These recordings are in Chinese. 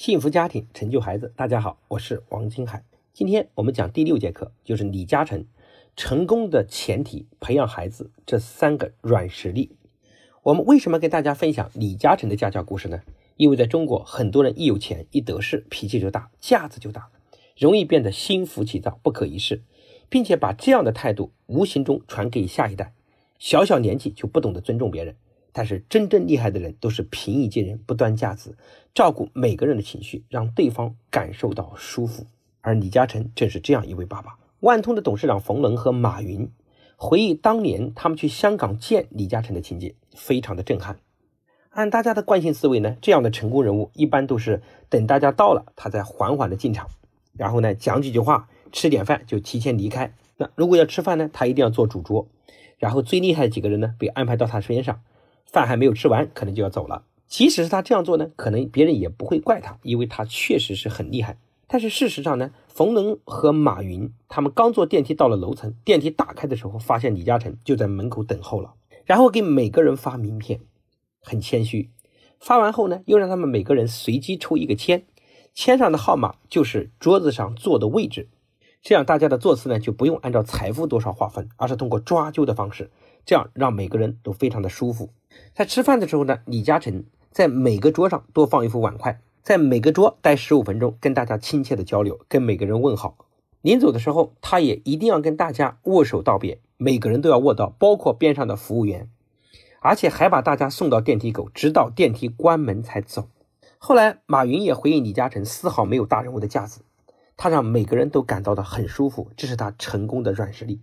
幸福家庭成就孩子，大家好，我是王金海。今天我们讲第六节课，就是李嘉诚成功的前提，培养孩子这三个软实力。我们为什么跟大家分享李嘉诚的家教故事呢？因为在中国，很多人一有钱一得势，脾气就大，架子就大，容易变得心浮气躁、不可一世，并且把这样的态度无形中传给下一代，小小年纪就不懂得尊重别人。但是真正厉害的人都是平易近人，不端架子，照顾每个人的情绪，让对方感受到舒服。而李嘉诚正是这样一位爸爸。万通的董事长冯仑和马云回忆当年他们去香港见李嘉诚的情节，非常的震撼。按大家的惯性思维呢，这样的成功人物一般都是等大家到了，他再缓缓的进场，然后呢讲几句话，吃点饭就提前离开。那如果要吃饭呢，他一定要做主桌，然后最厉害的几个人呢被安排到他身边上。饭还没有吃完，可能就要走了。即使是他这样做呢，可能别人也不会怪他，因为他确实是很厉害。但是事实上呢，冯仑和马云他们刚坐电梯到了楼层，电梯打开的时候，发现李嘉诚就在门口等候了，然后给每个人发名片，很谦虚。发完后呢，又让他们每个人随机抽一个签，签上的号码就是桌子上坐的位置，这样大家的座次呢就不用按照财富多少划分，而是通过抓阄的方式，这样让每个人都非常的舒服。在吃饭的时候呢，李嘉诚在每个桌上多放一副碗筷，在每个桌待十五分钟，跟大家亲切的交流，跟每个人问好。临走的时候，他也一定要跟大家握手道别，每个人都要握到，包括边上的服务员，而且还把大家送到电梯口，直到电梯关门才走。后来，马云也回应李嘉诚丝毫没有大人物的架子，他让每个人都感到的很舒服，这是他成功的软实力。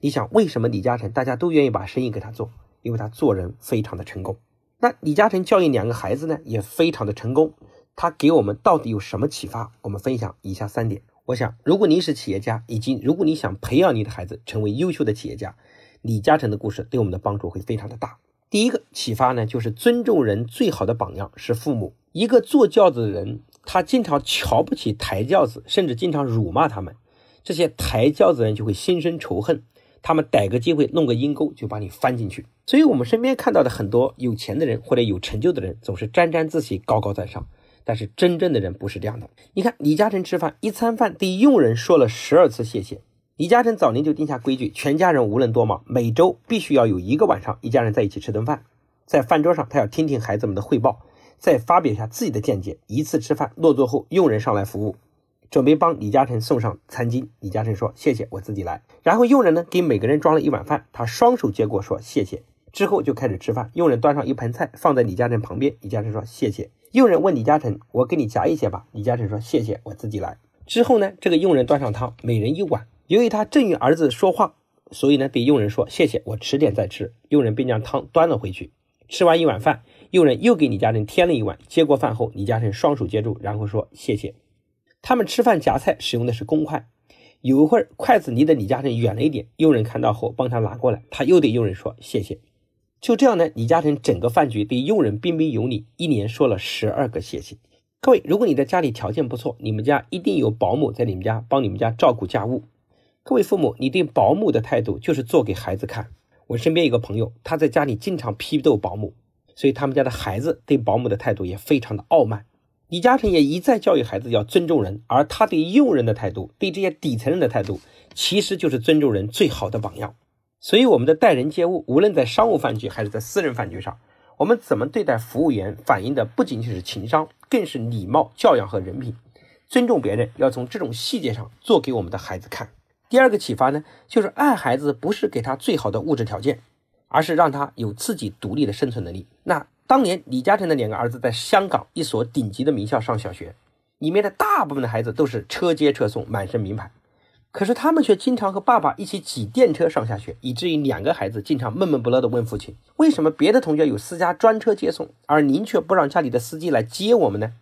你想，为什么李嘉诚大家都愿意把生意给他做？因为他做人非常的成功，那李嘉诚教育两个孩子呢，也非常的成功。他给我们到底有什么启发？我们分享以下三点。我想，如果你是企业家，以及如果你想培养你的孩子成为优秀的企业家，李嘉诚的故事对我们的帮助会非常的大。第一个启发呢，就是尊重人最好的榜样是父母。一个坐轿子的人，他经常瞧不起抬轿子，甚至经常辱骂他们，这些抬轿子人就会心生仇恨。他们逮个机会弄个阴沟就把你翻进去，所以我们身边看到的很多有钱的人或者有成就的人总是沾沾自喜、高高在上，但是真正的人不是这样的。你看李嘉诚吃饭，一餐饭对佣人说了十二次谢谢。李嘉诚早年就定下规矩，全家人无论多忙，每周必须要有一个晚上一家人在一起吃顿饭，在饭桌上他要听听孩子们的汇报，再发表一下自己的见解。一次吃饭落座后，佣人上来服务。准备帮李嘉诚送上餐巾，李嘉诚说：“谢谢，我自己来。”然后佣人呢给每个人装了一碗饭，他双手接过说：“谢谢。”之后就开始吃饭。佣人端上一盆菜放在李嘉诚旁边，李嘉诚说：“谢谢。”佣人问李嘉诚：“我给你夹一些吧。”李嘉诚说：“谢谢，我自己来。”之后呢，这个佣人端上汤，每人一碗。由于他正与儿子说话，所以呢对佣人说：“谢谢，我迟点再吃。”佣人便将汤端了回去。吃完一碗饭，佣人又给李嘉诚添了一碗。接过饭后，李嘉诚双手接住，然后说：“谢谢。”他们吃饭夹菜使用的是公筷，有一会儿筷子离得李嘉诚远了一点，佣人看到后帮他拿过来，他又对佣人说谢谢。就这样呢，李嘉诚整个饭局对佣人彬彬有礼，一连说了十二个谢谢。各位，如果你的家里条件不错，你们家一定有保姆在你们家帮你们家照顾家务。各位父母，你对保姆的态度就是做给孩子看。我身边有个朋友，他在家里经常批斗保姆，所以他们家的孩子对保姆的态度也非常的傲慢。李嘉诚也一再教育孩子要尊重人，而他对佣人的态度，对这些底层人的态度，其实就是尊重人最好的榜样。所以，我们的待人接物，无论在商务饭局还是在私人饭局上，我们怎么对待服务员，反映的不仅仅是情商，更是礼貌、教养和人品。尊重别人，要从这种细节上做给我们的孩子看。第二个启发呢，就是爱孩子不是给他最好的物质条件，而是让他有自己独立的生存能力。那。当年李嘉诚的两个儿子在香港一所顶级的名校上小学，里面的大部分的孩子都是车接车送，满身名牌，可是他们却经常和爸爸一起挤电车上下学，以至于两个孩子经常闷闷不乐地问父亲：“为什么别的同学有私家专车接送，而您却不让家里的司机来接我们呢？”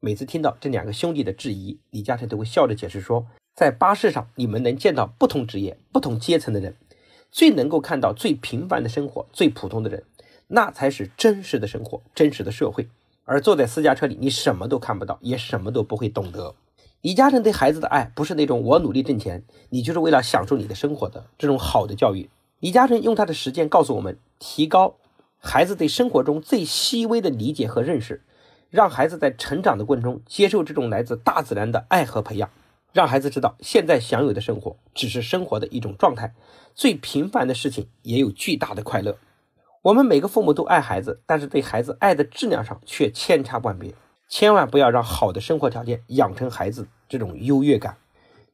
每次听到这两个兄弟的质疑，李嘉诚都会笑着解释说：“在巴士上，你们能见到不同职业、不同阶层的人，最能够看到最平凡的生活、最普通的人。”那才是真实的生活，真实的社会。而坐在私家车里，你什么都看不到，也什么都不会懂得。李嘉诚对孩子的爱，不是那种我努力挣钱，你就是为了享受你的生活的这种好的教育。李嘉诚用他的实践告诉我们，提高孩子对生活中最细微的理解和认识，让孩子在成长的过程中接受这种来自大自然的爱和培养，让孩子知道现在享有的生活只是生活的一种状态，最平凡的事情也有巨大的快乐。我们每个父母都爱孩子，但是对孩子爱的质量上却千差万别。千万不要让好的生活条件养成孩子这种优越感。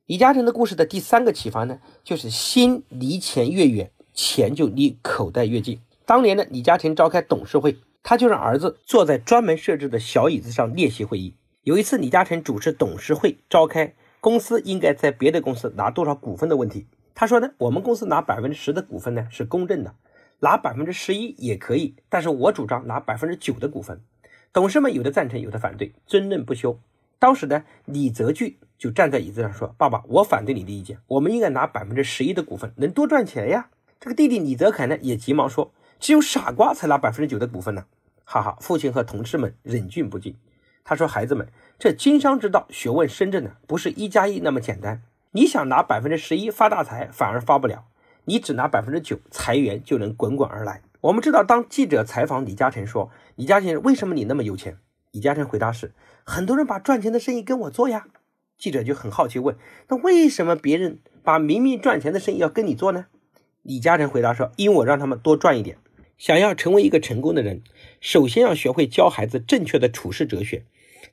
李嘉诚的故事的第三个启发呢，就是心离钱越远，钱就离口袋越近。当年呢，李嘉诚召开董事会。他就让儿子坐在专门设置的小椅子上练习会议。有一次，李嘉诚主持董事会召开公司应该在别的公司拿多少股份的问题。他说呢，我们公司拿百分之十的股份呢是公正的，拿百分之十一也可以，但是我主张拿百分之九的股份。董事们有的赞成，有的反对，争论不休。当时呢，李泽钜就站在椅子上说：“爸爸，我反对你的意见，我们应该拿百分之十一的股份，能多赚钱呀。”这个弟弟李泽楷呢也急忙说。只有傻瓜才拿百分之九的股份呢，哈哈！父亲和同事们忍俊不禁。他说：“孩子们，这经商之道学问深着呢，不是一加一那么简单。你想拿百分之十一发大财，反而发不了；你只拿百分之九，财源就能滚滚而来。”我们知道，当记者采访李嘉诚说：“李嘉诚，为什么你那么有钱？”李嘉诚回答是：“很多人把赚钱的生意跟我做呀。”记者就很好奇问：“那为什么别人把明明赚钱的生意要跟你做呢？”李嘉诚回答说：“因为我让他们多赚一点。”想要成为一个成功的人，首先要学会教孩子正确的处事哲学。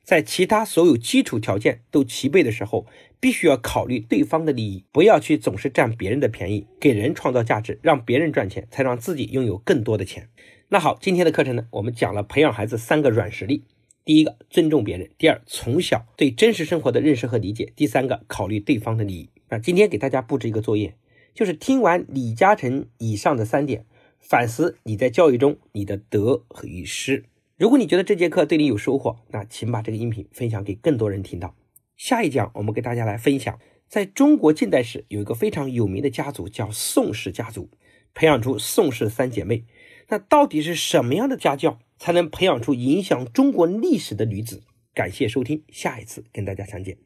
在其他所有基础条件都齐备的时候，必须要考虑对方的利益，不要去总是占别人的便宜，给人创造价值，让别人赚钱，才让自己拥有更多的钱。那好，今天的课程呢，我们讲了培养孩子三个软实力：第一个，尊重别人；第二，从小对真实生活的认识和理解；第三个，考虑对方的利益。那今天给大家布置一个作业，就是听完李嘉诚以上的三点。反思你在教育中你的得与失。如果你觉得这节课对你有收获，那请把这个音频分享给更多人听到。下一讲我们给大家来分享，在中国近代史有一个非常有名的家族叫宋氏家族，培养出宋氏三姐妹。那到底是什么样的家教才能培养出影响中国历史的女子？感谢收听，下一次跟大家相见。